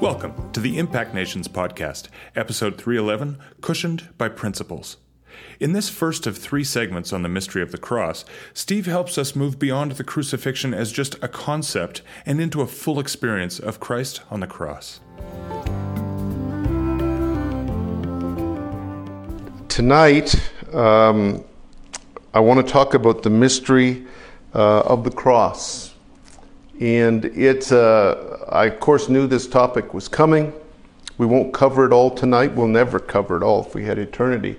Welcome to the Impact Nations podcast, episode 311 Cushioned by Principles. In this first of three segments on the mystery of the cross, Steve helps us move beyond the crucifixion as just a concept and into a full experience of Christ on the cross. Tonight, um, I want to talk about the mystery uh, of the cross. And it, uh, I of course knew this topic was coming. We won't cover it all tonight. We'll never cover it all if we had eternity.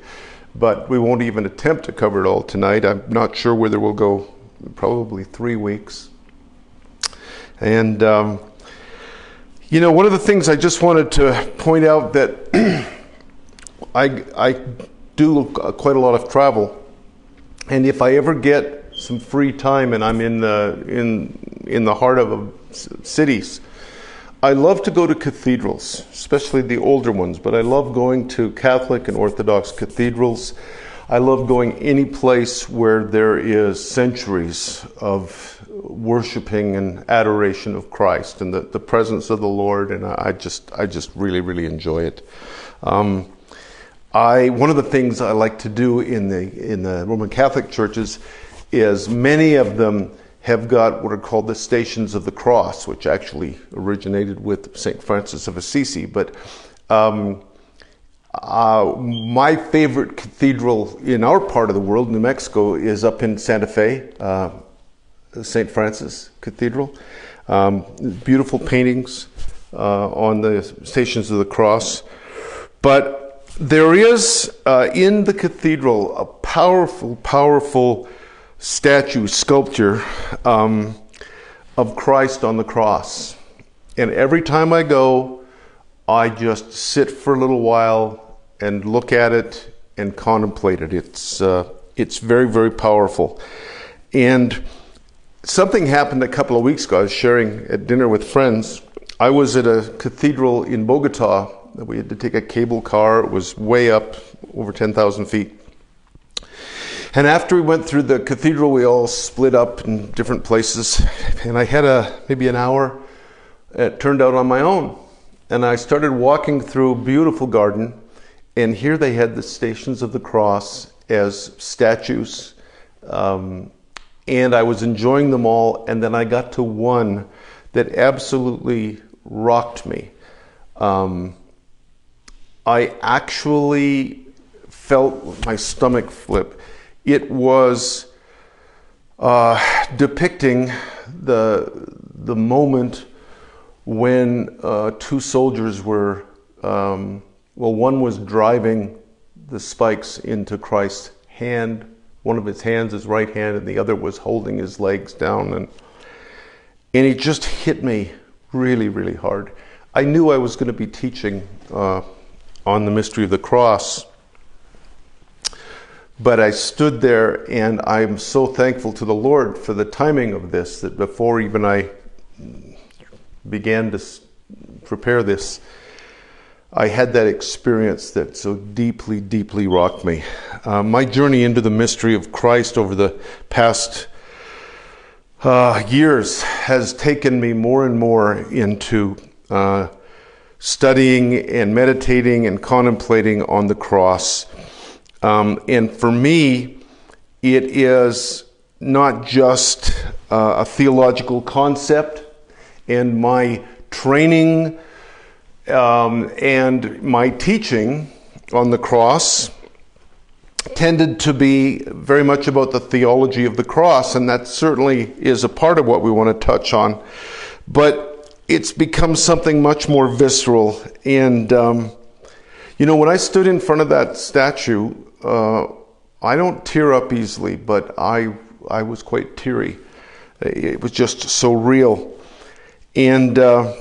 But we won't even attempt to cover it all tonight. I'm not sure whether we'll go probably three weeks. And, um, you know, one of the things I just wanted to point out that I, I do quite a lot of travel. And if I ever get some free time and I'm in the, in, in the heart of cities, I love to go to cathedrals, especially the older ones, but I love going to Catholic and Orthodox cathedrals. I love going any place where there is centuries of worshiping and adoration of Christ and the, the presence of the Lord, and I just I just really really enjoy it. Um, I one of the things I like to do in the in the Roman Catholic churches is many of them have got what are called the Stations of the Cross, which actually originated with St. Francis of Assisi. But um, uh, my favorite cathedral in our part of the world, New Mexico, is up in Santa Fe, uh, St. Francis Cathedral. Um, beautiful paintings uh, on the Stations of the Cross. But there is uh, in the cathedral a powerful, powerful statue, sculpture um, of Christ on the cross. And every time I go, I just sit for a little while and look at it and contemplate it. It's, uh, it's very, very powerful. And something happened a couple of weeks ago. I was sharing at dinner with friends. I was at a cathedral in Bogota. We had to take a cable car. It was way up, over 10,000 feet. And after we went through the cathedral, we all split up in different places. And I had a maybe an hour. It turned out on my own, and I started walking through a beautiful garden. And here they had the Stations of the Cross as statues, um, and I was enjoying them all. And then I got to one that absolutely rocked me. Um, I actually felt my stomach flip it was uh, depicting the, the moment when uh, two soldiers were, um, well, one was driving the spikes into Christ's hand. One of his hands, his right hand, and the other was holding his legs down. And, and it just hit me really, really hard. I knew I was going to be teaching uh, on the mystery of the cross but I stood there and I'm so thankful to the Lord for the timing of this that before even I began to prepare this, I had that experience that so deeply, deeply rocked me. Uh, my journey into the mystery of Christ over the past uh, years has taken me more and more into uh, studying and meditating and contemplating on the cross um, and for me, it is not just uh, a theological concept, and my training um, and my teaching on the cross tended to be very much about the theology of the cross, and that certainly is a part of what we want to touch on. But it's become something much more visceral. And, um, you know, when I stood in front of that statue, uh, I don't tear up easily, but I I was quite teary. It was just so real, and uh,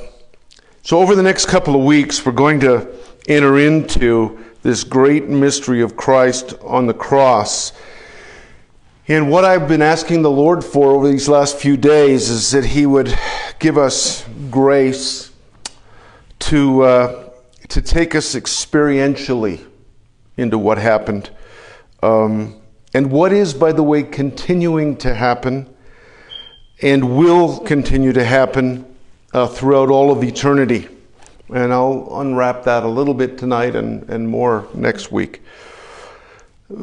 so over the next couple of weeks, we're going to enter into this great mystery of Christ on the cross. And what I've been asking the Lord for over these last few days is that He would give us grace to uh, to take us experientially into what happened. Um, and what is, by the way, continuing to happen. and will continue to happen uh, throughout all of eternity. And I'll unwrap that a little bit tonight and, and more next week.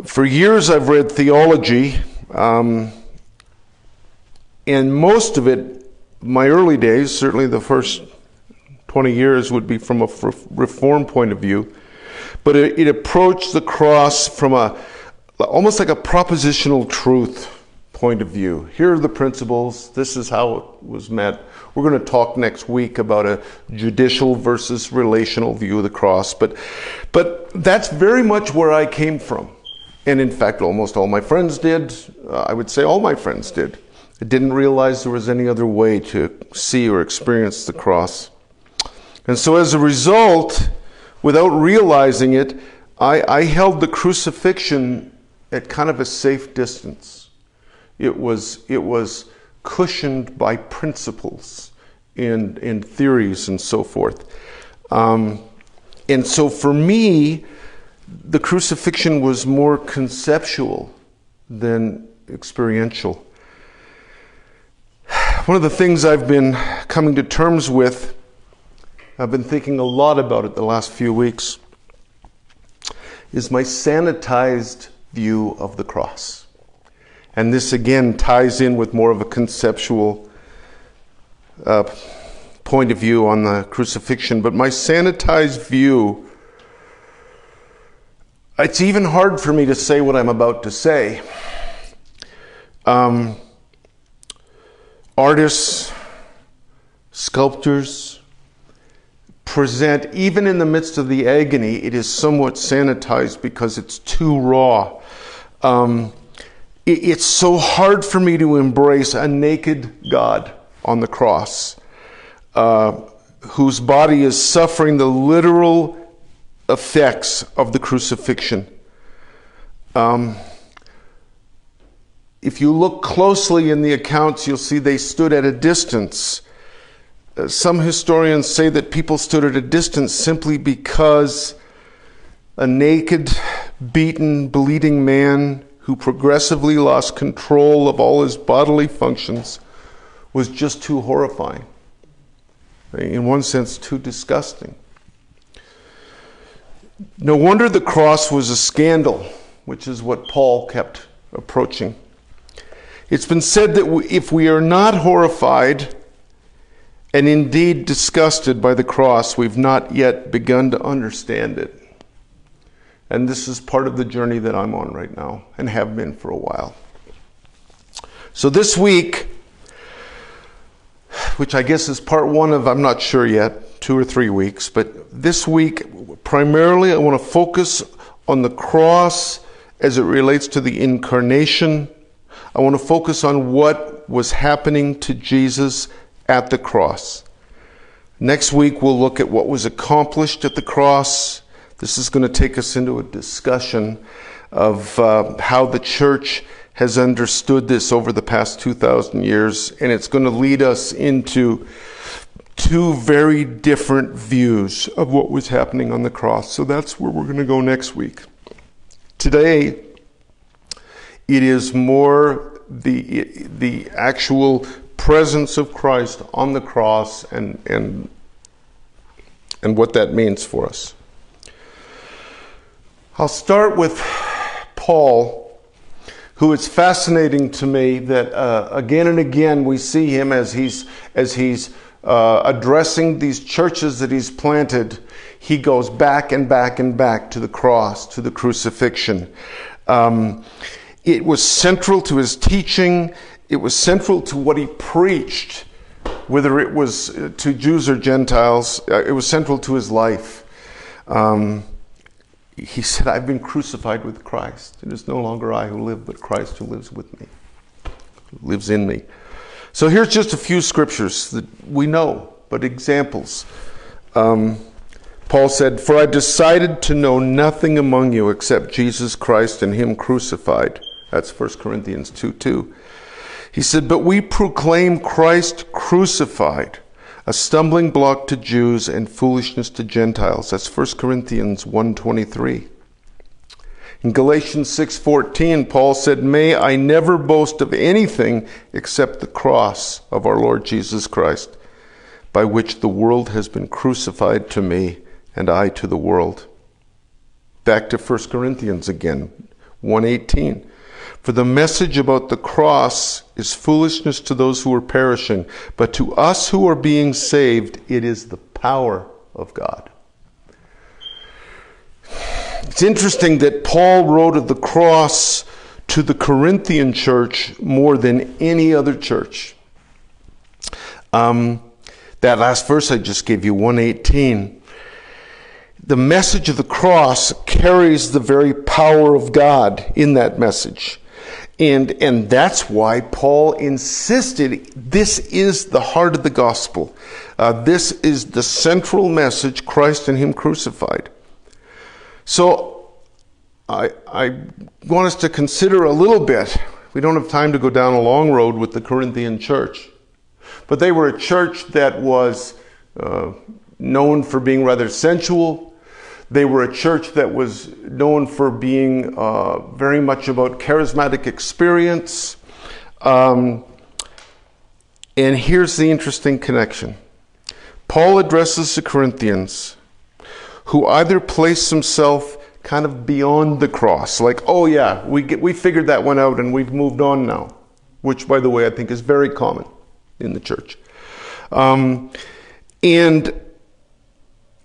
For years, I've read theology, um, and most of it, my early days, certainly the first 20 years, would be from a reform point of view. But it, it approached the cross from a almost like a propositional truth point of view. Here are the principles. This is how it was met. We're going to talk next week about a judicial versus relational view of the cross. But, but that's very much where I came from. And in fact, almost all my friends did. Uh, I would say all my friends did. I didn't realize there was any other way to see or experience the cross. And so as a result, without realizing it, I, I held the crucifixion at kind of a safe distance. It was, it was cushioned by principles and, and theories and so forth. Um, and so for me, the crucifixion was more conceptual than experiential. One of the things I've been coming to terms with, I've been thinking a lot about it the last few weeks, is my sanitized view of the cross. And this again ties in with more of a conceptual uh, point of view on the crucifixion. But my sanitized view it's even hard for me to say what I'm about to say. Um, artists, sculptors present, even in the midst of the agony, it is somewhat sanitized because it's too raw. Um, it, it's so hard for me to embrace a naked God on the cross, uh, whose body is suffering the literal effects of the crucifixion. Um, if you look closely in the accounts, you'll see they stood at a distance. Uh, some historians say that people stood at a distance simply because a naked, beaten, bleeding man who progressively lost control of all his bodily functions was just too horrifying. In one sense, too disgusting. No wonder the cross was a scandal, which is what Paul kept approaching. It's been said that if we are not horrified and indeed disgusted by the cross, we've not yet begun to understand it. And this is part of the journey that I'm on right now and have been for a while. So this week, which I guess is part one of, I'm not sure yet, two or three weeks. But this week, primarily, I want to focus on the cross as it relates to the incarnation. I want to focus on what was happening to Jesus at the cross. Next week, we'll look at what was accomplished at the cross. This is going to take us into a discussion of uh, how the church has understood this over the past 2,000 years, and it's going to lead us into two very different views of what was happening on the cross. So that's where we're going to go next week. Today, it is more the, the actual presence of Christ on the cross and, and, and what that means for us. I'll start with Paul, who is fascinating to me that uh, again and again we see him as he's, as he's uh, addressing these churches that he's planted, he goes back and back and back to the cross, to the crucifixion. Um, it was central to his teaching, it was central to what he preached, whether it was uh, to Jews or Gentiles, uh, it was central to his life. Um, he said, I've been crucified with Christ. It is no longer I who live, but Christ who lives with me, lives in me. So here's just a few scriptures that we know, but examples. Um, Paul said, For I decided to know nothing among you except Jesus Christ and Him crucified. That's 1 Corinthians 2 2. He said, But we proclaim Christ crucified, a stumbling block to Jews and foolishness to Gentiles. That's 1 Corinthians 1 In Galatians 6:14, Paul said, "May I never boast of anything except the cross of our Lord Jesus Christ, by which the world has been crucified to me and I to the world." Back to 1 Corinthians again, 118. For the message about the cross is foolishness to those who are perishing, but to us who are being saved, it is the power of God. It's interesting that Paul wrote of the cross to the Corinthian church more than any other church. Um, that last verse I just gave you, 118, the message of the cross carries the very power of God in that message. And, and that's why Paul insisted this is the heart of the gospel. Uh, this is the central message Christ and Him crucified. So I, I want us to consider a little bit. We don't have time to go down a long road with the Corinthian church. But they were a church that was uh, known for being rather sensual. They were a church that was known for being uh, very much about charismatic experience. Um, and here's the interesting connection Paul addresses the Corinthians who either place himself kind of beyond the cross, like, oh yeah, we, get, we figured that one out and we've moved on now, which, by the way, I think is very common in the church. Um, and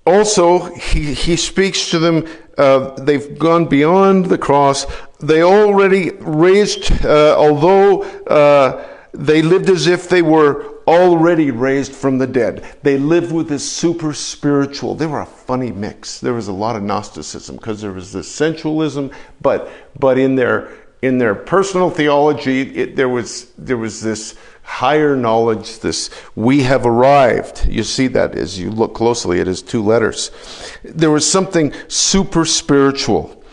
also, he, he speaks to them, uh, they've gone beyond the cross. They already raised, uh, although uh, they lived as if they were already raised from the dead. They lived with this super spiritual. They were a funny mix. There was a lot of Gnosticism because there was this sensualism, but but in their in their personal theology, it, there was there was this higher knowledge. This we have arrived. You see that as you look closely at his two letters. There was something super spiritual,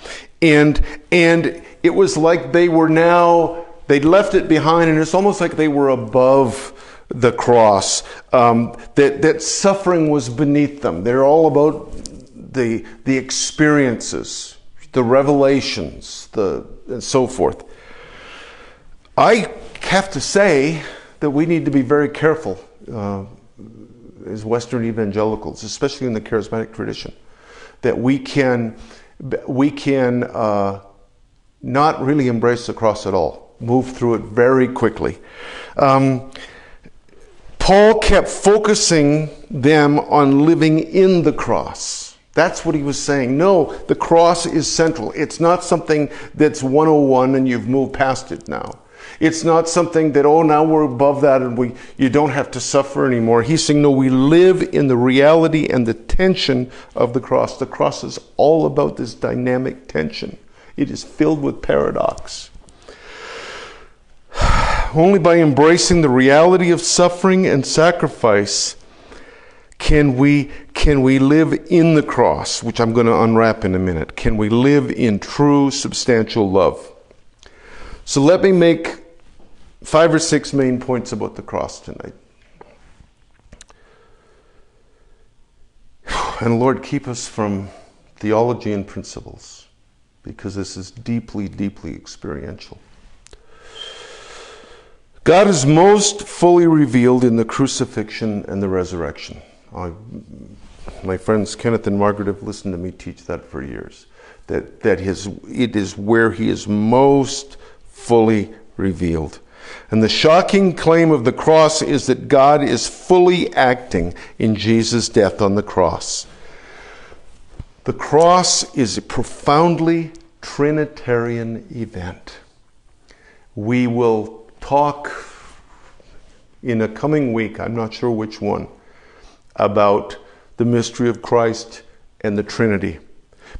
and and it was like they were now they'd left it behind, and it's almost like they were above the cross, um, that, that suffering was beneath them. They're all about the, the experiences, the revelations, the, and so forth. I have to say that we need to be very careful uh, as Western evangelicals, especially in the charismatic tradition, that we can, we can uh, not really embrace the cross at all, move through it very quickly. Um, Paul kept focusing them on living in the cross. That's what he was saying. No, the cross is central. It's not something that's 101 and you've moved past it now. It's not something that, oh, now we're above that and we, you don't have to suffer anymore. He's saying, no, we live in the reality and the tension of the cross. The cross is all about this dynamic tension, it is filled with paradox. Only by embracing the reality of suffering and sacrifice can we, can we live in the cross, which I'm going to unwrap in a minute. Can we live in true, substantial love? So let me make five or six main points about the cross tonight. And Lord, keep us from theology and principles because this is deeply, deeply experiential. God is most fully revealed in the crucifixion and the resurrection. I, my friends Kenneth and Margaret have listened to me teach that for years. That, that his, it is where he is most fully revealed. And the shocking claim of the cross is that God is fully acting in Jesus' death on the cross. The cross is a profoundly Trinitarian event. We will talk in a coming week, I'm not sure which one, about the mystery of Christ and the Trinity.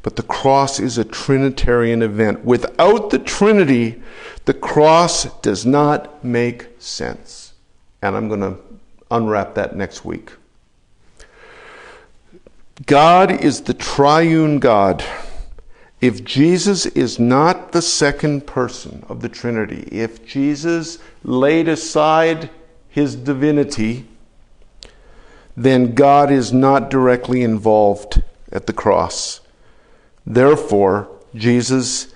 But the cross is a Trinitarian event. Without the Trinity, the cross does not make sense. And I'm going to unwrap that next week. God is the triune God. If Jesus is not the second person of the Trinity, if Jesus laid aside his divinity, then God is not directly involved at the cross. Therefore, Jesus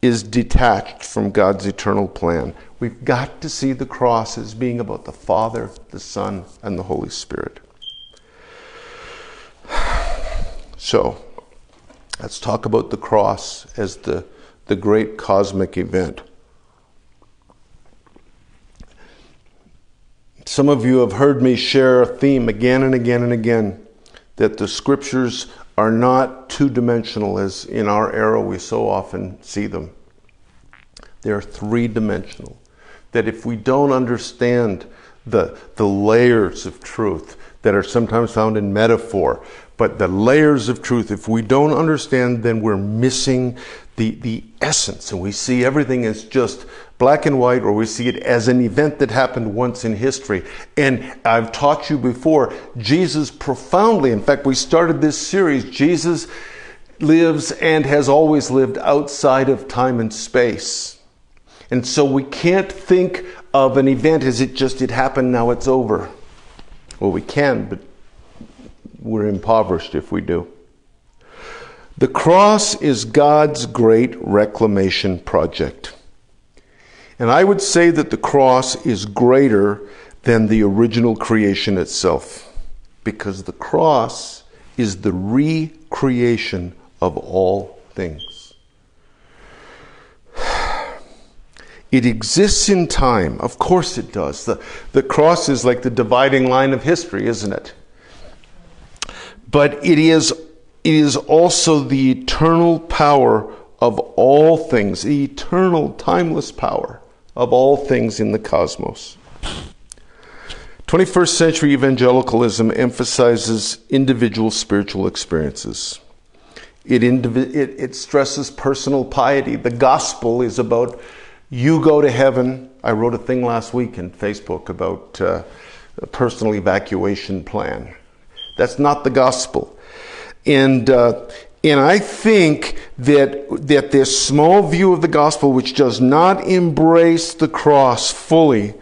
is detached from God's eternal plan. We've got to see the cross as being about the Father, the Son, and the Holy Spirit. So, let's talk about the cross as the, the great cosmic event. Some of you have heard me share a theme again and again and again that the scriptures are not two dimensional as in our era we so often see them. They're three dimensional. That if we don't understand the, the layers of truth that are sometimes found in metaphor, but the layers of truth, if we don't understand, then we're missing the, the essence. And we see everything as just black and white, or we see it as an event that happened once in history. And I've taught you before, Jesus profoundly, in fact, we started this series, Jesus lives and has always lived outside of time and space. And so we can't think of an event as it just it happened, now it's over. Well, we can, but we're impoverished if we do. The cross is God's great reclamation project. And I would say that the cross is greater than the original creation itself, because the cross is the recreation of all things. It exists in time. Of course it does. The, the cross is like the dividing line of history, isn't it? But it is, it is also the eternal power of all things, the eternal, timeless power of all things in the cosmos. 21st century evangelicalism emphasizes individual spiritual experiences. It, indiv- it, it, stresses personal piety. The gospel is about you go to heaven. I wrote a thing last week in Facebook about uh, a personal evacuation plan. That's not the gospel. And uh, and I think that, that this small view of the gospel, which does not embrace the cross fully,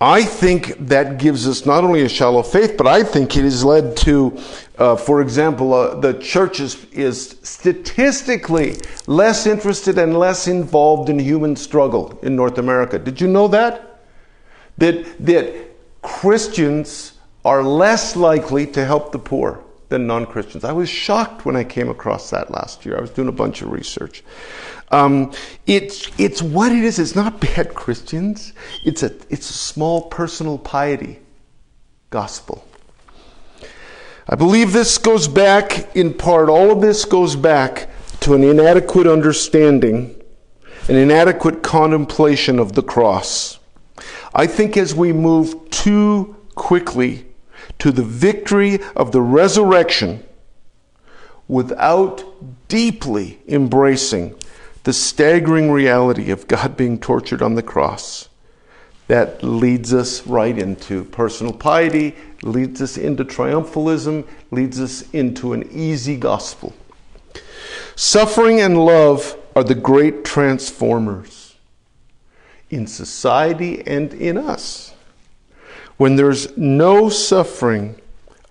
I think that gives us not only a shallow faith, but I think it has led to, uh, for example, uh, the church is, is statistically less interested and less involved in human struggle in North America. Did you know that? That, that Christians are less likely to help the poor than non Christians. I was shocked when I came across that last year. I was doing a bunch of research. Um, it's, it's what it is. It's not bad Christians, it's a, it's a small personal piety gospel. I believe this goes back, in part, all of this goes back to an inadequate understanding, an inadequate contemplation of the cross. I think as we move too quickly to the victory of the resurrection without deeply embracing the staggering reality of God being tortured on the cross. That leads us right into personal piety, leads us into triumphalism, leads us into an easy gospel. Suffering and love are the great transformers in society and in us. When there's no suffering,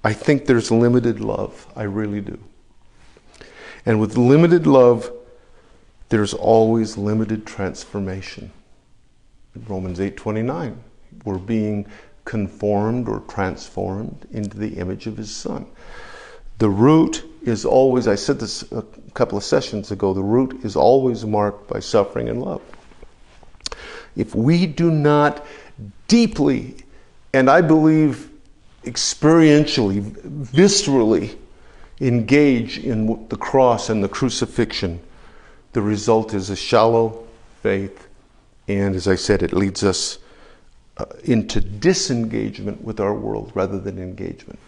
I think there's limited love. I really do. And with limited love, there's always limited transformation. Romans 8:29, we're being conformed or transformed into the image of his son. The root is always, I said this a couple of sessions ago, the root is always marked by suffering and love. If we do not deeply and I believe experientially, viscerally engage in the cross and the crucifixion, the result is a shallow faith. And as I said, it leads us uh, into disengagement with our world rather than engagement.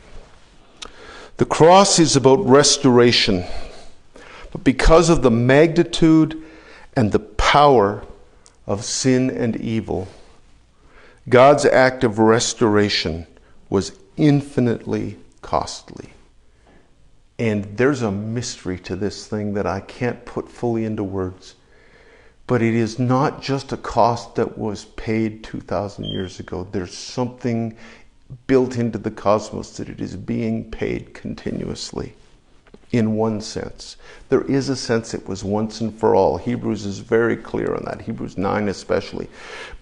The cross is about restoration, but because of the magnitude and the power of sin and evil, God's act of restoration was infinitely costly. And there's a mystery to this thing that I can't put fully into words. But it is not just a cost that was paid 2,000 years ago. There's something built into the cosmos that it is being paid continuously in one sense. There is a sense it was once and for all. Hebrews is very clear on that, Hebrews 9 especially.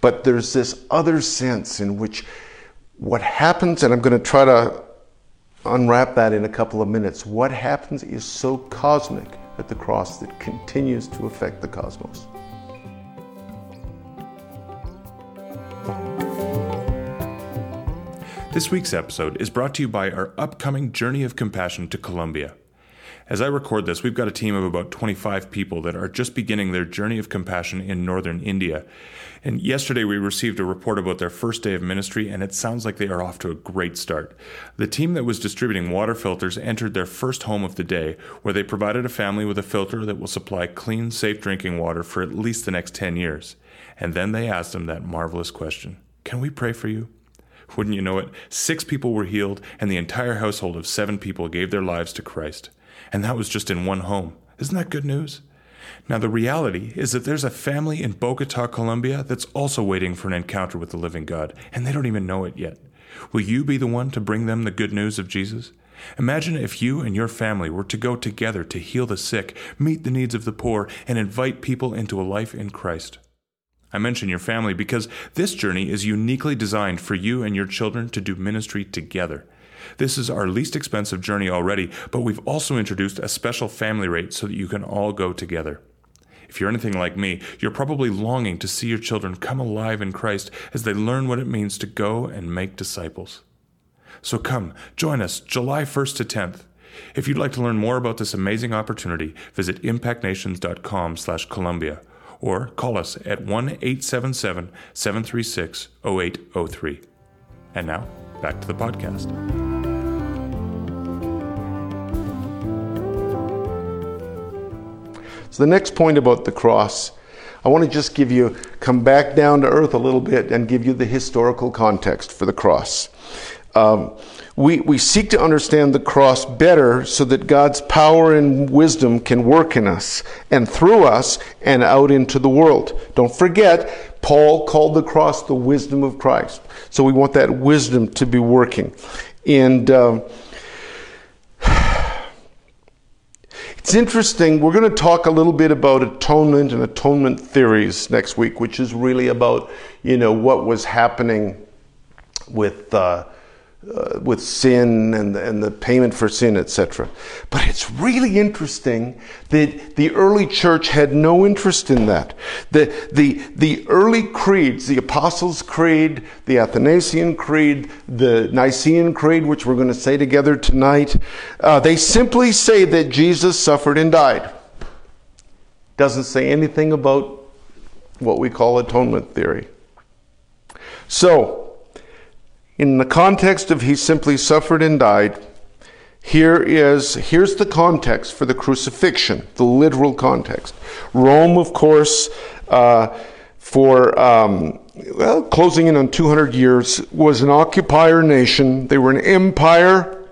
But there's this other sense in which what happens, and I'm going to try to unwrap that in a couple of minutes, what happens is so cosmic at the cross that continues to affect the cosmos. This week's episode is brought to you by our upcoming Journey of Compassion to Colombia. As I record this, we've got a team of about 25 people that are just beginning their journey of compassion in northern India. And yesterday we received a report about their first day of ministry, and it sounds like they are off to a great start. The team that was distributing water filters entered their first home of the day, where they provided a family with a filter that will supply clean, safe drinking water for at least the next 10 years. And then they asked them that marvelous question Can we pray for you? Wouldn't you know it? Six people were healed, and the entire household of seven people gave their lives to Christ. And that was just in one home. Isn't that good news? Now, the reality is that there's a family in Bogota, Colombia that's also waiting for an encounter with the living God, and they don't even know it yet. Will you be the one to bring them the good news of Jesus? Imagine if you and your family were to go together to heal the sick, meet the needs of the poor, and invite people into a life in Christ. I mention your family because this journey is uniquely designed for you and your children to do ministry together. This is our least expensive journey already, but we've also introduced a special family rate so that you can all go together. If you're anything like me, you're probably longing to see your children come alive in Christ as they learn what it means to go and make disciples. So come, join us July 1st to 10th. If you'd like to learn more about this amazing opportunity, visit impactnations.com/columbia or call us at 1 877 736 0803. And now, back to the podcast. So, the next point about the cross, I want to just give you, come back down to earth a little bit and give you the historical context for the cross. Um, we, we seek to understand the cross better so that God's power and wisdom can work in us and through us and out into the world. Don't forget, Paul called the cross the wisdom of Christ. So we want that wisdom to be working. And um, it's interesting. We're going to talk a little bit about atonement and atonement theories next week, which is really about, you know, what was happening with. Uh, uh, with sin and, and the payment for sin, etc. But it's really interesting that the early church had no interest in that. The, the, the early creeds, the Apostles' Creed, the Athanasian Creed, the Nicene Creed, which we're going to say together tonight, uh, they simply say that Jesus suffered and died. Doesn't say anything about what we call atonement theory. So, in the context of he simply suffered and died, here is here's the context for the crucifixion, the literal context. Rome, of course, uh, for um, well, closing in on 200 years, was an occupier nation. They were an empire.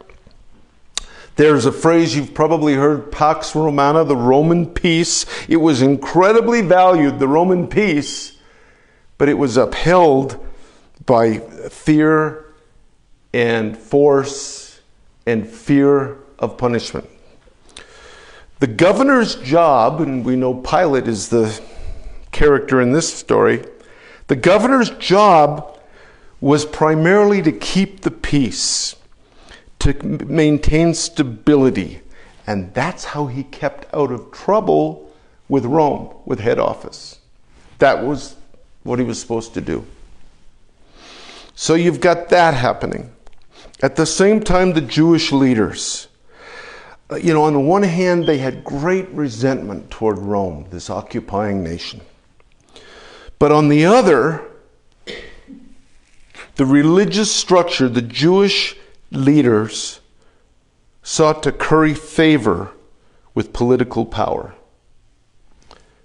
There's a phrase you've probably heard, Pax Romana, the Roman peace. It was incredibly valued, the Roman peace, but it was upheld by fear and force and fear of punishment. The governor's job, and we know Pilate is the character in this story, the governor's job was primarily to keep the peace, to maintain stability. And that's how he kept out of trouble with Rome, with head office. That was what he was supposed to do. So you've got that happening. At the same time, the Jewish leaders, uh, you know, on the one hand, they had great resentment toward Rome, this occupying nation. But on the other, the religious structure, the Jewish leaders sought to curry favor with political power.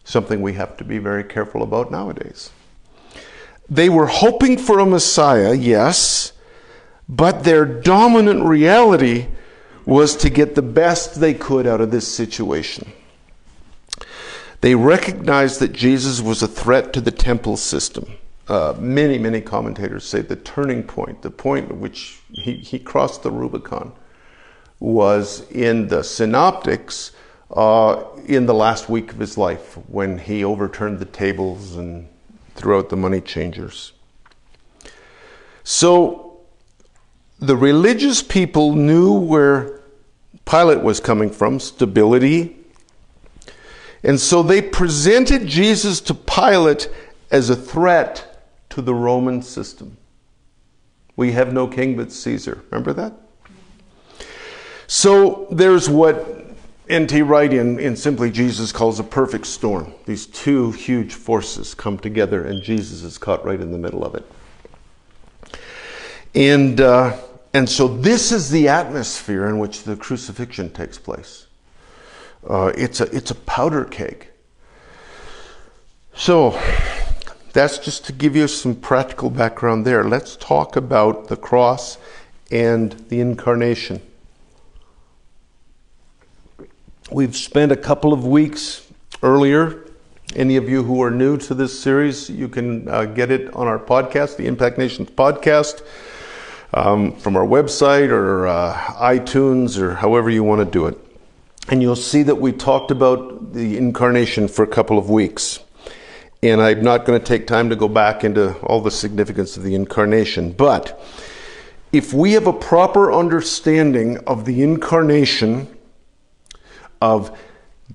Something we have to be very careful about nowadays. They were hoping for a Messiah, yes, but their dominant reality was to get the best they could out of this situation. They recognized that Jesus was a threat to the temple system. Uh, many, many commentators say the turning point, the point at which he, he crossed the Rubicon, was in the synoptics uh, in the last week of his life when he overturned the tables and threw out the money changers. So the religious people knew where Pilate was coming from stability. And so they presented Jesus to Pilate as a threat to the Roman system. We have no king but Caesar. Remember that? So there's what N.T. Wright in, in Simply Jesus calls a perfect storm. These two huge forces come together, and Jesus is caught right in the middle of it. And, uh, and so this is the atmosphere in which the crucifixion takes place. Uh, it's, a, it's a powder keg. So that's just to give you some practical background there. Let's talk about the cross and the incarnation. We've spent a couple of weeks earlier. Any of you who are new to this series, you can uh, get it on our podcast, the Impact Nations podcast, um, from our website or uh, iTunes or however you want to do it. And you'll see that we talked about the incarnation for a couple of weeks. And I'm not going to take time to go back into all the significance of the incarnation. But if we have a proper understanding of the incarnation, of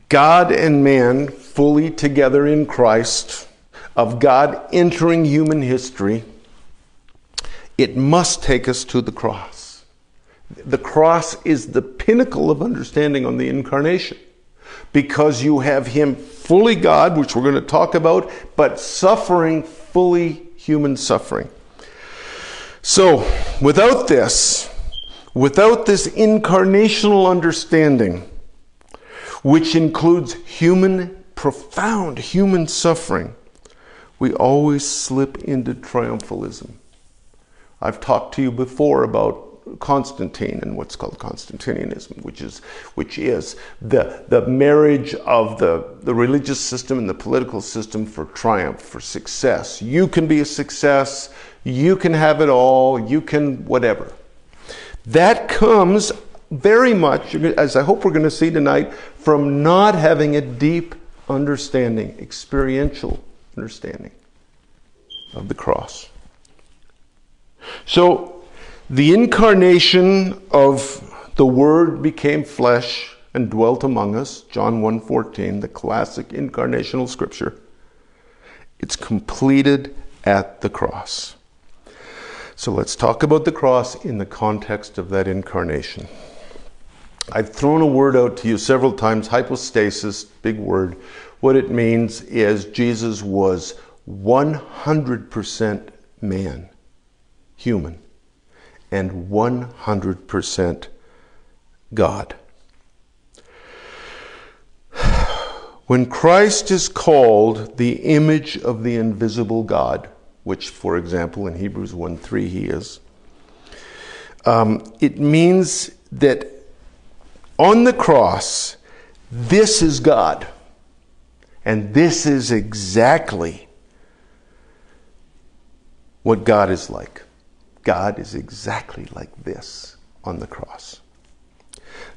God and man fully together in Christ, of God entering human history, it must take us to the cross. The cross is the pinnacle of understanding on the incarnation because you have Him fully God, which we're going to talk about, but suffering fully human suffering. So, without this, without this incarnational understanding, which includes human, profound human suffering, we always slip into triumphalism. I've talked to you before about Constantine and what's called Constantinianism, which is which is the the marriage of the, the religious system and the political system for triumph, for success. You can be a success, you can have it all, you can whatever. That comes very much, as I hope we're going to see tonight, from not having a deep understanding, experiential understanding of the cross. So, the incarnation of the Word became flesh and dwelt among us, John 1:14, the classic incarnational scripture. It's completed at the cross. So let's talk about the cross in the context of that incarnation. I've thrown a word out to you several times hypostasis, big word. What it means is Jesus was 100% man, human, and 100% God. When Christ is called the image of the invisible God, which, for example, in Hebrews 1 3 he is, um, it means that on the cross, this is God. And this is exactly what God is like. God is exactly like this on the cross.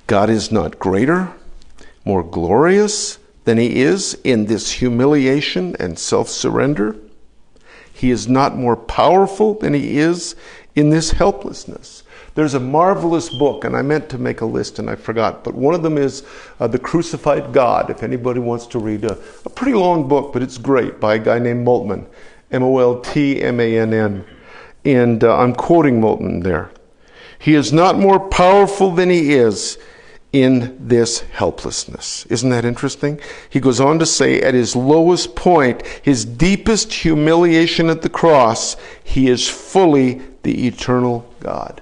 God is not greater, more glorious than he is in this humiliation and self surrender. He is not more powerful than he is in this helplessness. There's a marvelous book, and I meant to make a list and I forgot, but one of them is uh, The Crucified God, if anybody wants to read a, a pretty long book, but it's great, by a guy named Moltmann, M O L T M A N N. And uh, I'm quoting Moltmann there. He is not more powerful than he is in this helplessness. Isn't that interesting? He goes on to say, at his lowest point, his deepest humiliation at the cross, he is fully the eternal God.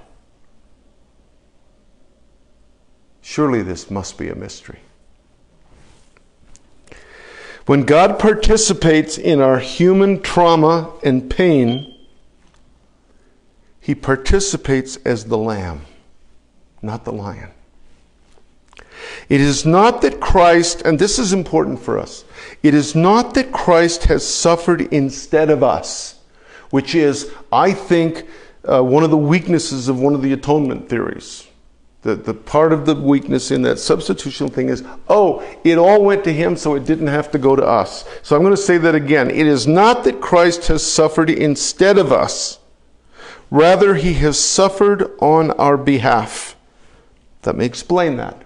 Surely this must be a mystery. When God participates in our human trauma and pain, he participates as the lamb, not the lion. It is not that Christ, and this is important for us, it is not that Christ has suffered instead of us, which is, I think, uh, one of the weaknesses of one of the atonement theories The, the part of the weakness in that substitutional thing is, oh, it all went to him, so it didn't have to go to us. So I'm going to say that again. It is not that Christ has suffered instead of us, rather, he has suffered on our behalf. Let me explain that.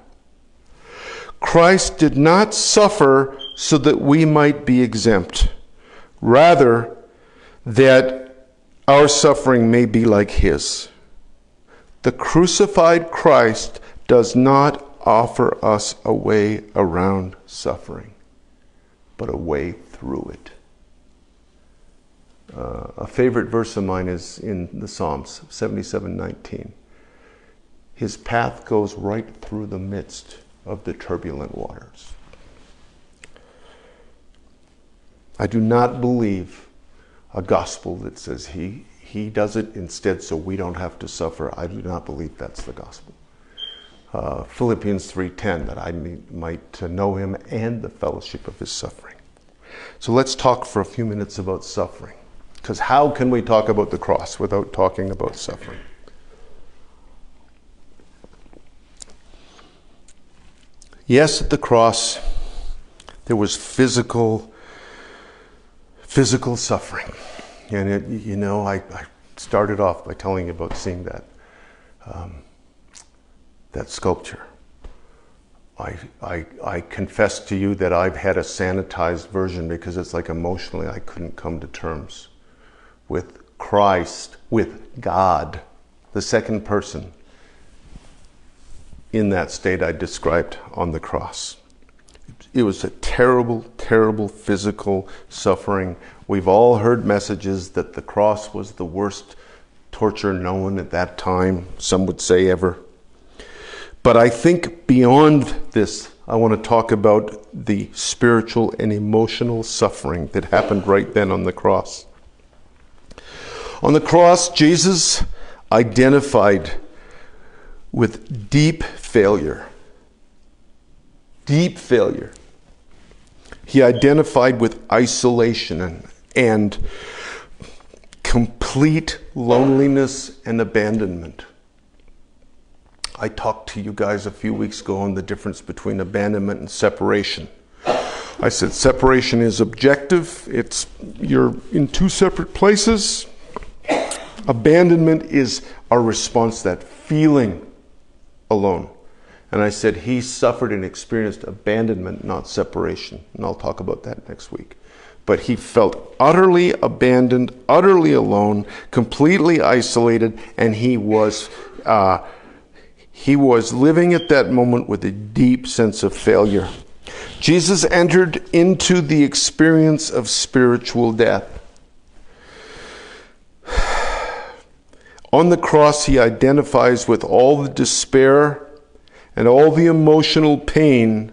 Christ did not suffer so that we might be exempt, rather, that our suffering may be like his. The crucified Christ does not offer us a way around suffering, but a way through it. Uh, a favorite verse of mine is in the Psalms 77:19. His path goes right through the midst of the turbulent waters. I do not believe a gospel that says he he does it instead so we don't have to suffer. I do not believe that's the gospel. Uh, Philippians 3:10 that I might know him and the fellowship of his suffering. So let's talk for a few minutes about suffering. Because how can we talk about the cross without talking about suffering? Yes, at the cross there was physical physical suffering. And it, you know, I, I, started off by telling you about seeing that um, that sculpture. I, I, I confess to you that I've had a sanitized version because it's like emotionally I couldn't come to terms with Christ, with God, the second person, in that state I described on the cross. It was a terrible, terrible physical suffering We've all heard messages that the cross was the worst torture known at that time, some would say ever. But I think beyond this, I want to talk about the spiritual and emotional suffering that happened right then on the cross. On the cross, Jesus identified with deep failure. Deep failure. He identified with isolation and complete loneliness and abandonment. I talked to you guys a few weeks ago on the difference between abandonment and separation. I said separation is objective, it's you're in two separate places. Abandonment is our response that feeling alone. And I said he suffered and experienced abandonment, not separation. And I'll talk about that next week but he felt utterly abandoned, utterly alone, completely isolated, and he was. Uh, he was living at that moment with a deep sense of failure. Jesus entered into the experience of spiritual death. On the cross, he identifies with all the despair and all the emotional pain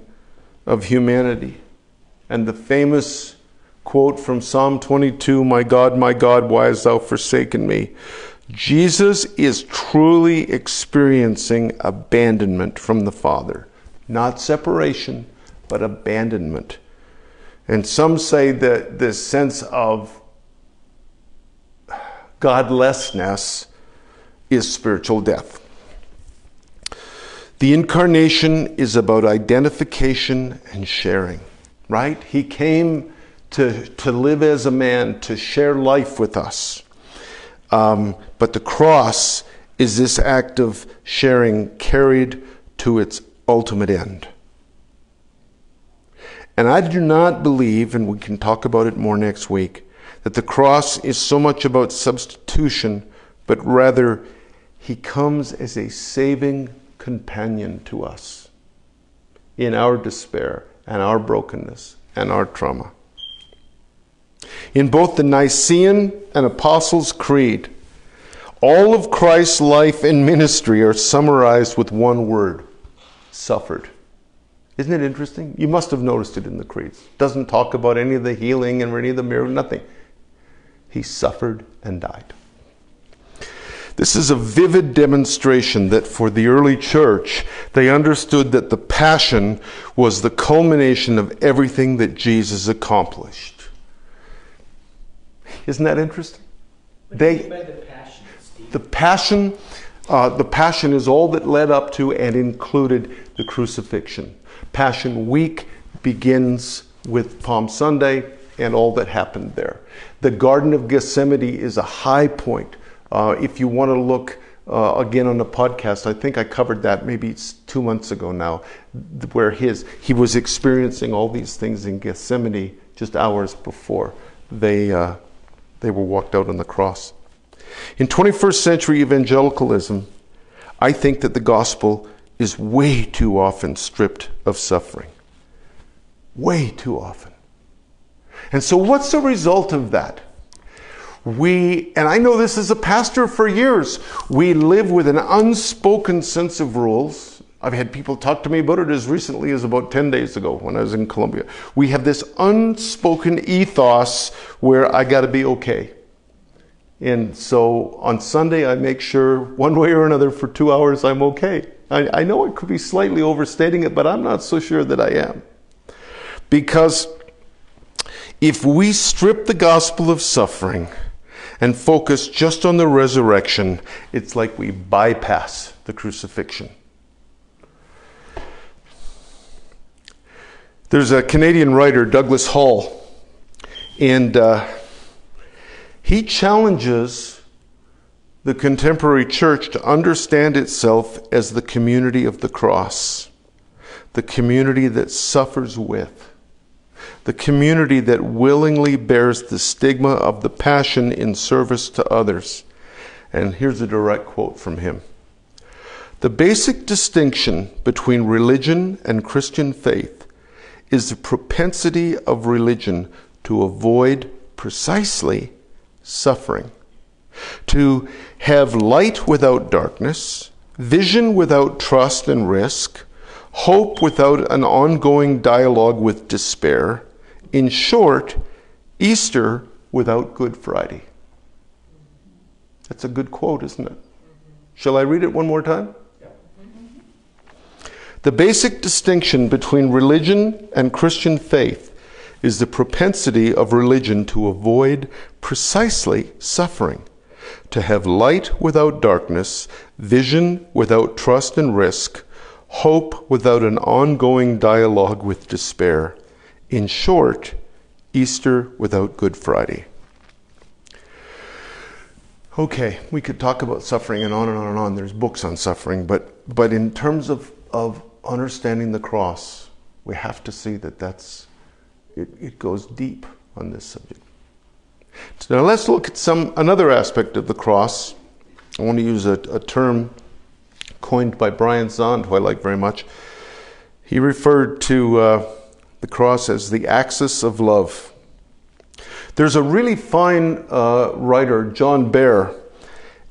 of humanity. And the famous quote from Psalm 22 My God, my God, why hast thou forsaken me? Jesus is truly experiencing abandonment from the Father. Not separation, but abandonment. And some say that this sense of godlessness is spiritual death. The incarnation is about identification and sharing, right? He came to, to live as a man, to share life with us. Um, but the cross is this act of sharing carried to its ultimate end. And I do not believe, and we can talk about it more next week, that the cross is so much about substitution, but rather he comes as a saving companion to us in our despair and our brokenness and our trauma. In both the Nicene and Apostles' Creed, all of Christ's life and ministry are summarized with one word suffered. Isn't it interesting? You must have noticed it in the creeds. Doesn't talk about any of the healing and any of the miracles, nothing. He suffered and died. This is a vivid demonstration that for the early church, they understood that the passion was the culmination of everything that Jesus accomplished. Isn't that interesting? What they, the passion, the passion Uh, the Passion is all that led up to and included the crucifixion. Passion Week begins with Palm Sunday and all that happened there. The Garden of Gethsemane is a high point. Uh, if you want to look uh, again on the podcast, I think I covered that maybe two months ago now, where his he was experiencing all these things in Gethsemane just hours before they uh, they were walked out on the cross. In 21st century evangelicalism, I think that the gospel is way too often stripped of suffering. Way too often. And so, what's the result of that? We, and I know this as a pastor for years, we live with an unspoken sense of rules. I've had people talk to me about it as recently as about 10 days ago when I was in Colombia. We have this unspoken ethos where I got to be okay. And so on Sunday, I make sure one way or another for two hours I'm okay. I, I know it could be slightly overstating it, but I'm not so sure that I am. Because if we strip the gospel of suffering and focus just on the resurrection, it's like we bypass the crucifixion. There's a Canadian writer, Douglas Hall, and uh, he challenges the contemporary church to understand itself as the community of the cross, the community that suffers with, the community that willingly bears the stigma of the passion in service to others. And here's a direct quote from him The basic distinction between religion and Christian faith is the propensity of religion to avoid precisely suffering, to have light without darkness, vision without trust and risk, hope without an ongoing dialogue with despair. In short, Easter without Good Friday. That's a good quote, isn't it? Shall I read it one more time? The basic distinction between religion and Christian faith is the propensity of religion to avoid precisely suffering, to have light without darkness, vision without trust and risk, hope without an ongoing dialogue with despair. In short, Easter without Good Friday. Okay, we could talk about suffering and on and on and on. There's books on suffering, but, but in terms of, of understanding the cross, we have to see that that's it, it goes deep on this subject. Now let's look at some another aspect of the cross. I want to use a, a term coined by Brian Zahnd, who I like very much. He referred to uh, the cross as the axis of love. There's a really fine uh, writer, John Behr,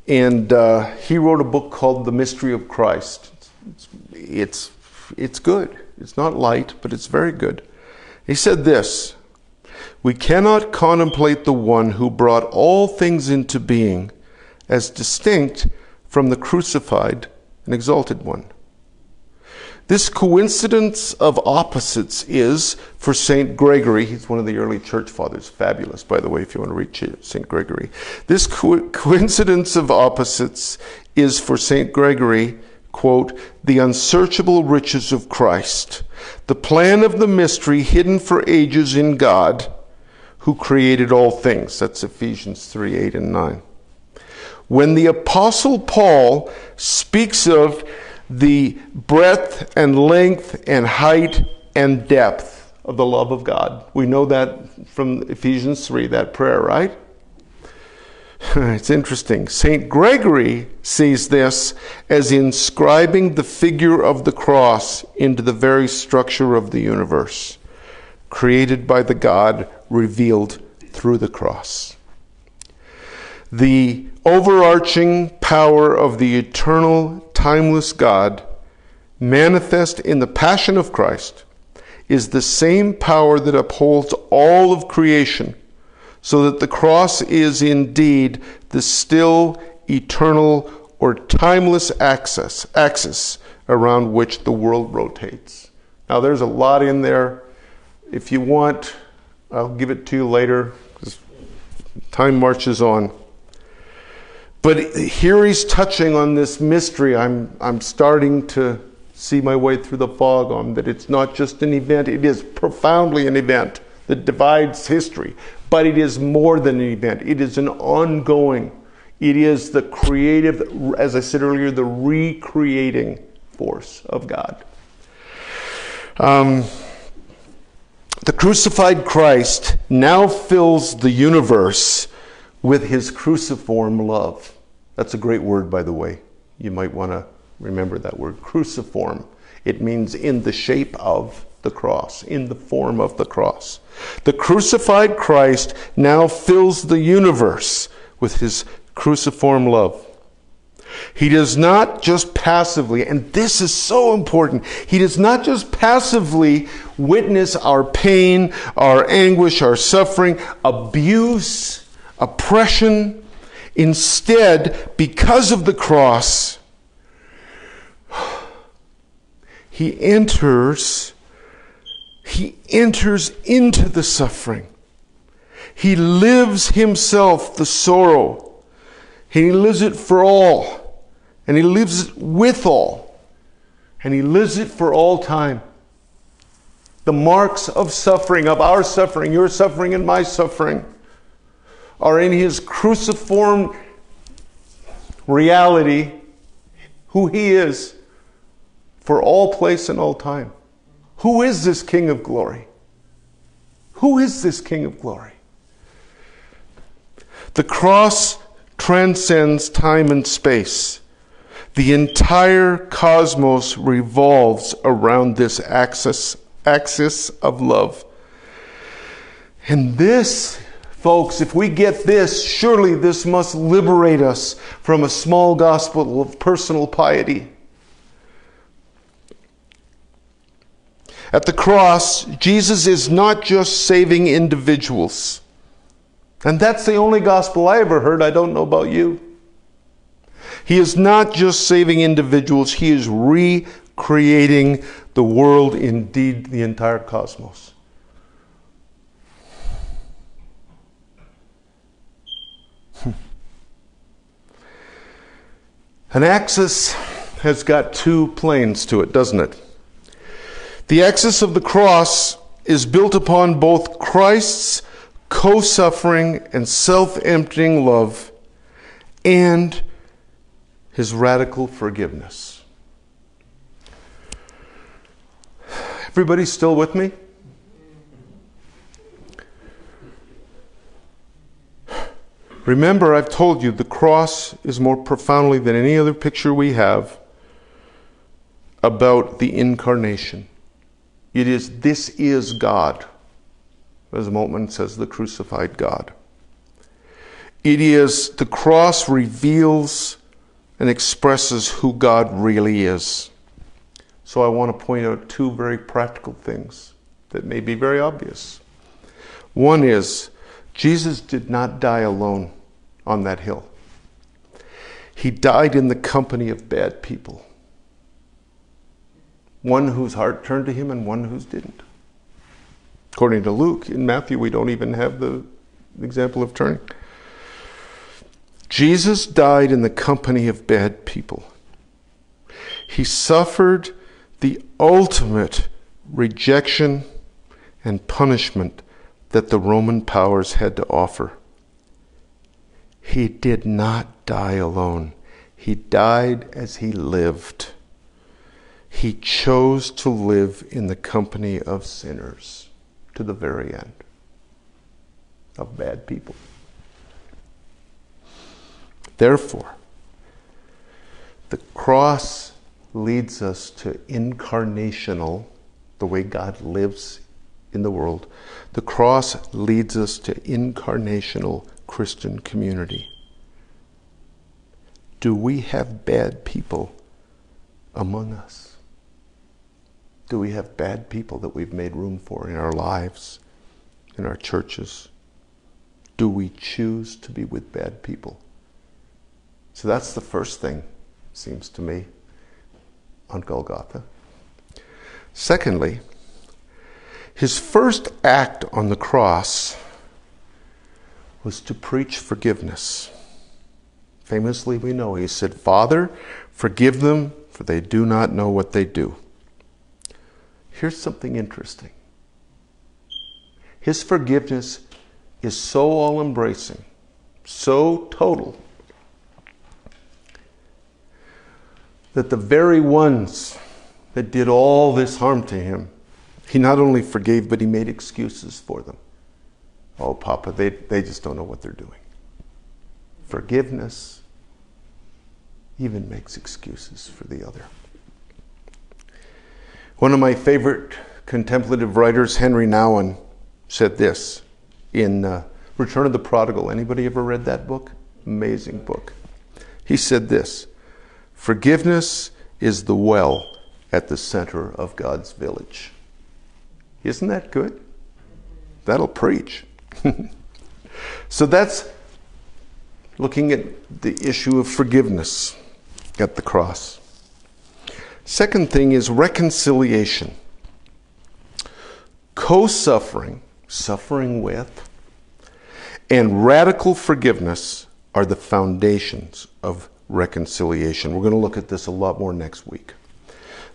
and uh, he wrote a book called The Mystery of Christ. It's, it's, it's good. It's not light, but it's very good. He said this We cannot contemplate the one who brought all things into being as distinct from the crucified and exalted one. This coincidence of opposites is, for St. Gregory, he's one of the early church fathers, fabulous, by the way, if you want to read St. Gregory. This co- coincidence of opposites is, for St. Gregory, quote, the unsearchable riches of Christ, the plan of the mystery hidden for ages in God who created all things. That's Ephesians 3 8 and 9. When the Apostle Paul speaks of the breadth and length and height and depth of the love of God, we know that from Ephesians 3, that prayer, right? It's interesting. St. Gregory sees this as inscribing the figure of the cross into the very structure of the universe, created by the God revealed through the cross. The overarching power of the eternal, timeless God, manifest in the passion of Christ, is the same power that upholds all of creation so that the cross is indeed the still, eternal, or timeless axis, axis around which the world rotates. Now, there's a lot in there. If you want, I'll give it to you later because time marches on. But here he's touching on this mystery. I'm, I'm starting to see my way through the fog on that it's not just an event, it is profoundly an event that divides history. But it is more than an event, it is an ongoing, it is the creative, as I said earlier, the recreating force of God. Um, the crucified Christ now fills the universe with his cruciform love. That's a great word, by the way. You might want to remember that word cruciform. It means in the shape of the cross, in the form of the cross. The crucified Christ now fills the universe with his cruciform love. He does not just passively, and this is so important, he does not just passively witness our pain, our anguish, our suffering, abuse, oppression. Instead, because of the cross, he enters he enters into the suffering. He lives himself the sorrow. He lives it for all. And he lives it with all. And he lives it for all time. The marks of suffering, of our suffering, your suffering, and my suffering, are in his cruciform reality, who he is, for all place and all time. Who is this King of glory? Who is this King of glory? The cross transcends time and space. The entire cosmos revolves around this axis, axis of love. And this, folks, if we get this, surely this must liberate us from a small gospel of personal piety. At the cross, Jesus is not just saving individuals. And that's the only gospel I ever heard. I don't know about you. He is not just saving individuals, he is recreating the world, indeed, the entire cosmos. An axis has got two planes to it, doesn't it? The axis of the cross is built upon both Christ's co suffering and self emptying love and his radical forgiveness. Everybody still with me? Remember, I've told you the cross is more profoundly than any other picture we have about the incarnation. It is, this is God. As Moltmann says, the crucified God. It is, the cross reveals and expresses who God really is. So I want to point out two very practical things that may be very obvious. One is, Jesus did not die alone on that hill. He died in the company of bad people one whose heart turned to him and one whose didn't. According to Luke, in Matthew, we don't even have the example of turning. Jesus died in the company of bad people. He suffered the ultimate rejection and punishment that the Roman powers had to offer. He did not die alone. He died as he lived he chose to live in the company of sinners to the very end, of bad people. Therefore, the cross leads us to incarnational, the way God lives in the world. The cross leads us to incarnational Christian community. Do we have bad people among us? Do we have bad people that we've made room for in our lives, in our churches? Do we choose to be with bad people? So that's the first thing, seems to me, on Golgotha. Secondly, his first act on the cross was to preach forgiveness. Famously, we know he said, Father, forgive them, for they do not know what they do. Here's something interesting His forgiveness is so all embracing, so total, that the very ones that did all this harm to him, he not only forgave, but he made excuses for them. Oh, Papa, they, they just don't know what they're doing. Forgiveness even makes excuses for the other. One of my favorite contemplative writers, Henri Nouwen, said this in uh, Return of the Prodigal. Anybody ever read that book? Amazing book. He said this Forgiveness is the well at the center of God's village. Isn't that good? That'll preach. so that's looking at the issue of forgiveness at the cross. Second thing is reconciliation. Co suffering, suffering with, and radical forgiveness are the foundations of reconciliation. We're going to look at this a lot more next week.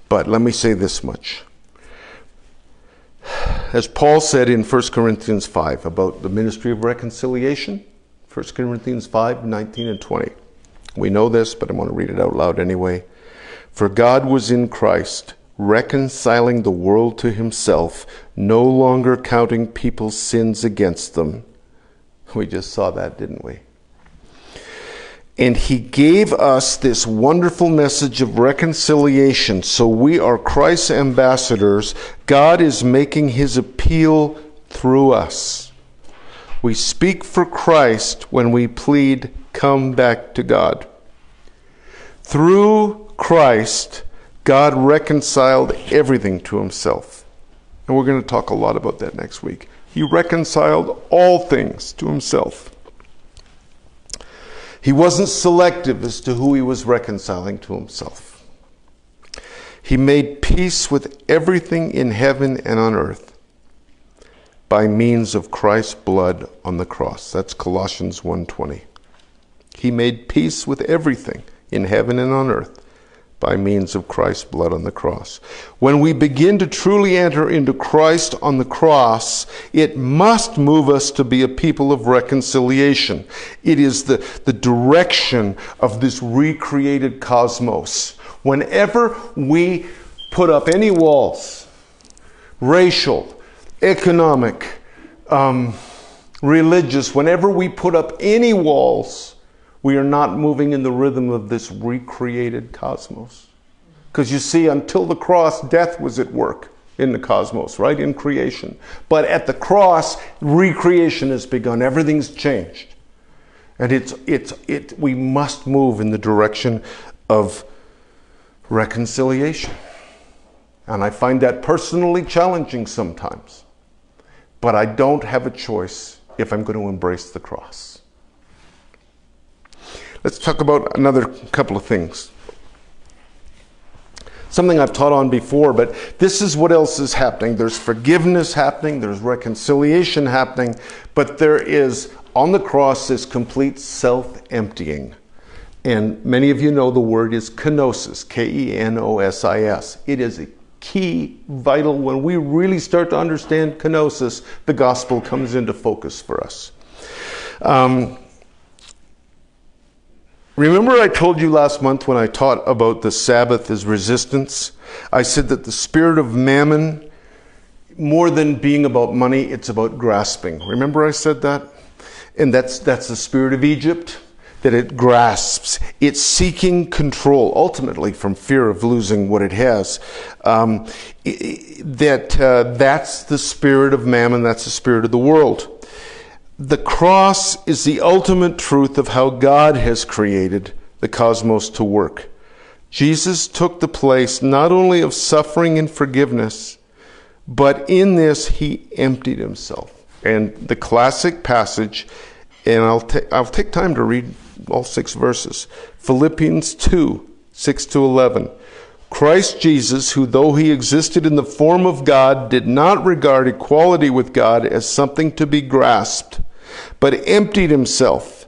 But let me say this much. As Paul said in 1 Corinthians 5 about the ministry of reconciliation, 1 Corinthians 5 19 and 20. We know this, but I want to read it out loud anyway. For God was in Christ, reconciling the world to himself, no longer counting people's sins against them. We just saw that, didn't we? And he gave us this wonderful message of reconciliation. So we are Christ's ambassadors. God is making his appeal through us. We speak for Christ when we plead, Come back to God. Through Christ, God reconciled everything to himself. And we're going to talk a lot about that next week. He reconciled all things to himself. He wasn't selective as to who he was reconciling to himself. He made peace with everything in heaven and on earth by means of Christ's blood on the cross. That's Colossians 1:20. He made peace with everything in heaven and on earth by means of Christ's blood on the cross. When we begin to truly enter into Christ on the cross, it must move us to be a people of reconciliation. It is the, the direction of this recreated cosmos. Whenever we put up any walls, racial, economic, um, religious, whenever we put up any walls, we are not moving in the rhythm of this recreated cosmos. Because you see, until the cross, death was at work in the cosmos, right? In creation. But at the cross, recreation has begun. Everything's changed. And it's, it's, it, we must move in the direction of reconciliation. And I find that personally challenging sometimes. But I don't have a choice if I'm going to embrace the cross. Let's talk about another couple of things. Something I've taught on before, but this is what else is happening. There's forgiveness happening, there's reconciliation happening, but there is on the cross this complete self emptying. And many of you know the word is kenosis, K E N O S I S. It is a key, vital, when we really start to understand kenosis, the gospel comes into focus for us. Um, Remember, I told you last month when I taught about the Sabbath as resistance? I said that the spirit of mammon, more than being about money, it's about grasping. Remember, I said that? And that's, that's the spirit of Egypt, that it grasps. It's seeking control, ultimately from fear of losing what it has. Um, that uh, that's the spirit of mammon, that's the spirit of the world. The cross is the ultimate truth of how God has created the cosmos to work. Jesus took the place not only of suffering and forgiveness, but in this he emptied himself. And the classic passage, and I'll, ta- I'll take time to read all six verses Philippians 2 6 to 11. Christ Jesus, who though he existed in the form of God, did not regard equality with God as something to be grasped but emptied himself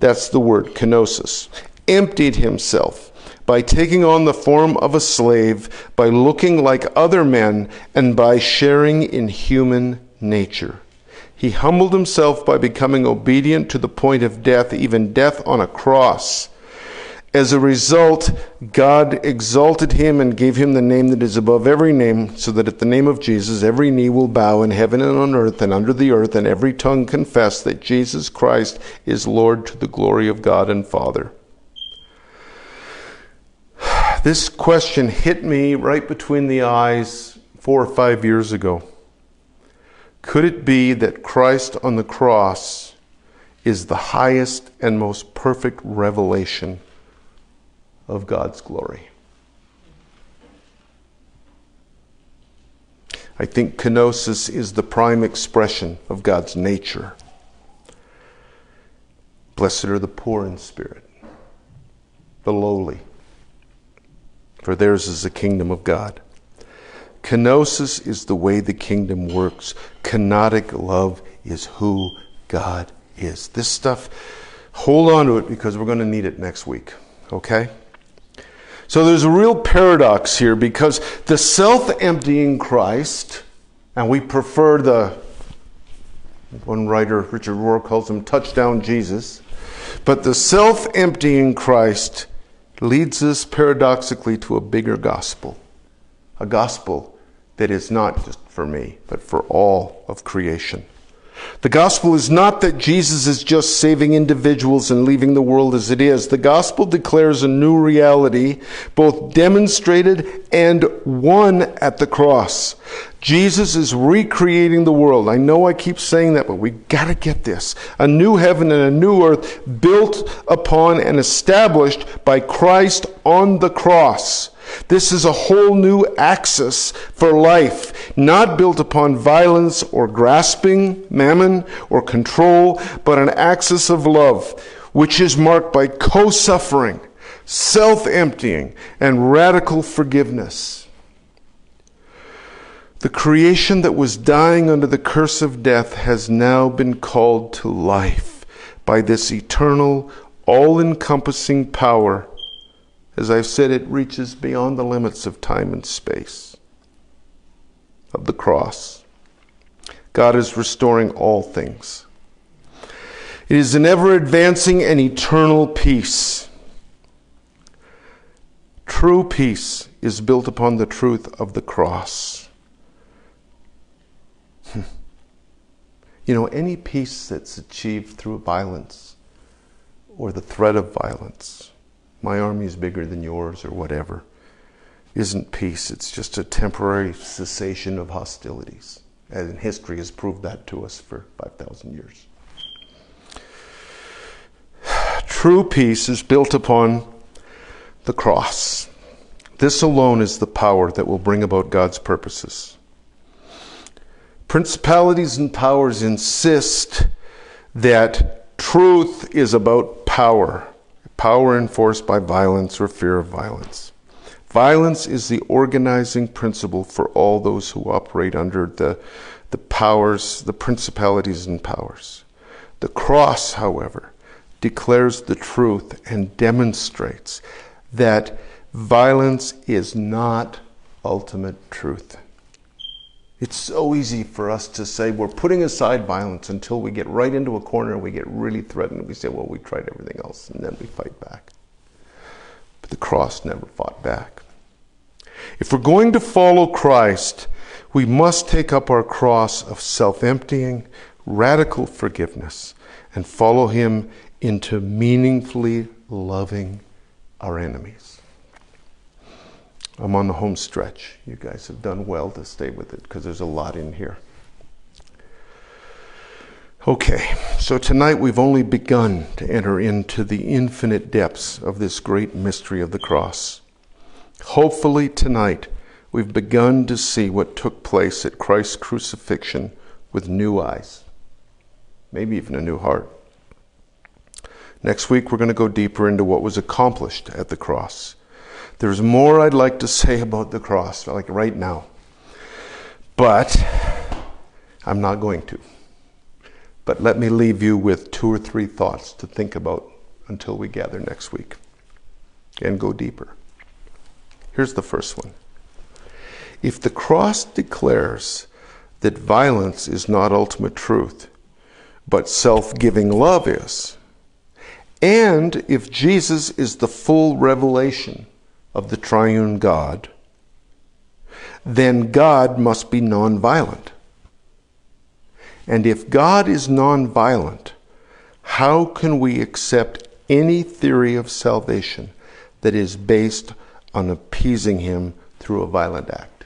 That's the word, kenosis. Emptied himself by taking on the form of a slave, by looking like other men, and by sharing in human nature. He humbled himself by becoming obedient to the point of death, even death on a cross. As a result, God exalted him and gave him the name that is above every name, so that at the name of Jesus every knee will bow in heaven and on earth and under the earth, and every tongue confess that Jesus Christ is Lord to the glory of God and Father. This question hit me right between the eyes four or five years ago. Could it be that Christ on the cross is the highest and most perfect revelation of God's glory? I think kenosis is the prime expression of God's nature. Blessed are the poor in spirit, the lowly, for theirs is the kingdom of God. Kenosis is the way the kingdom works. Kenotic love is who God is. This stuff, hold on to it because we're going to need it next week. Okay? So there's a real paradox here because the self emptying Christ, and we prefer the, one writer, Richard Rohr, calls him touchdown Jesus, but the self emptying Christ leads us paradoxically to a bigger gospel. A gospel that is not just for me, but for all of creation. The gospel is not that Jesus is just saving individuals and leaving the world as it is. The gospel declares a new reality, both demonstrated and won at the cross. Jesus is recreating the world. I know I keep saying that, but we gotta get this. A new heaven and a new earth built upon and established by Christ on the cross. This is a whole new axis for life, not built upon violence or grasping, mammon, or control, but an axis of love, which is marked by co suffering, self emptying, and radical forgiveness. The creation that was dying under the curse of death has now been called to life by this eternal, all encompassing power as I've said, it reaches beyond the limits of time and space, of the cross. God is restoring all things. It is an ever advancing and eternal peace. True peace is built upon the truth of the cross. Hmm. You know, any peace that's achieved through violence or the threat of violence my army is bigger than yours, or whatever, isn't peace. It's just a temporary cessation of hostilities. And history has proved that to us for 5,000 years. True peace is built upon the cross. This alone is the power that will bring about God's purposes. Principalities and powers insist that truth is about power power enforced by violence or fear of violence. Violence is the organizing principle for all those who operate under the, the powers, the principalities and powers. The cross, however, declares the truth and demonstrates that violence is not ultimate truth. It's so easy for us to say we're putting aside violence until we get right into a corner and we get really threatened. We say, well, we tried everything else, and then we fight back. But the cross never fought back. If we're going to follow Christ, we must take up our cross of self emptying, radical forgiveness, and follow Him into meaningfully loving our enemies. I'm on the home stretch. You guys have done well to stay with it because there's a lot in here. Okay, so tonight we've only begun to enter into the infinite depths of this great mystery of the cross. Hopefully, tonight we've begun to see what took place at Christ's crucifixion with new eyes, maybe even a new heart. Next week, we're going to go deeper into what was accomplished at the cross there's more I'd like to say about the cross, like right now. But I'm not going to. But let me leave you with two or three thoughts to think about until we gather next week and go deeper. Here's the first one. If the cross declares that violence is not ultimate truth, but self giving love is, and if Jesus is the full revelation of the triune God, then God must be nonviolent. And if God is nonviolent, how can we accept any theory of salvation that is based on appeasing Him through a violent act?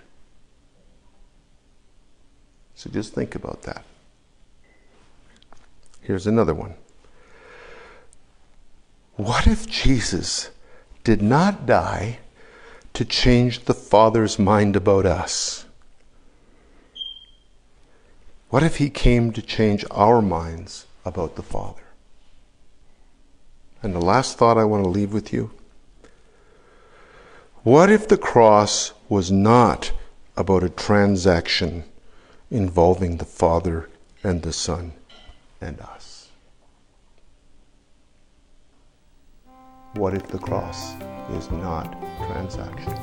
So just think about that. Here's another one. What if Jesus did not die to change the Father's mind about us? What if He came to change our minds about the Father? And the last thought I want to leave with you what if the cross was not about a transaction involving the Father and the Son and us? What if the cross is not transaction?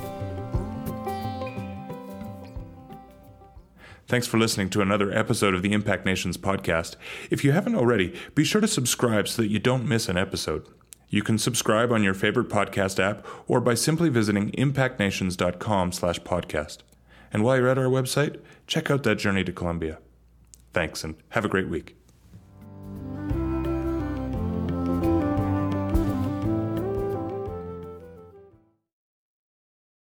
Thanks for listening to another episode of the Impact Nations podcast. If you haven't already, be sure to subscribe so that you don't miss an episode. You can subscribe on your favorite podcast app or by simply visiting impactnations.com/podcast. And while you're at our website, check out that journey to Colombia. Thanks and have a great week.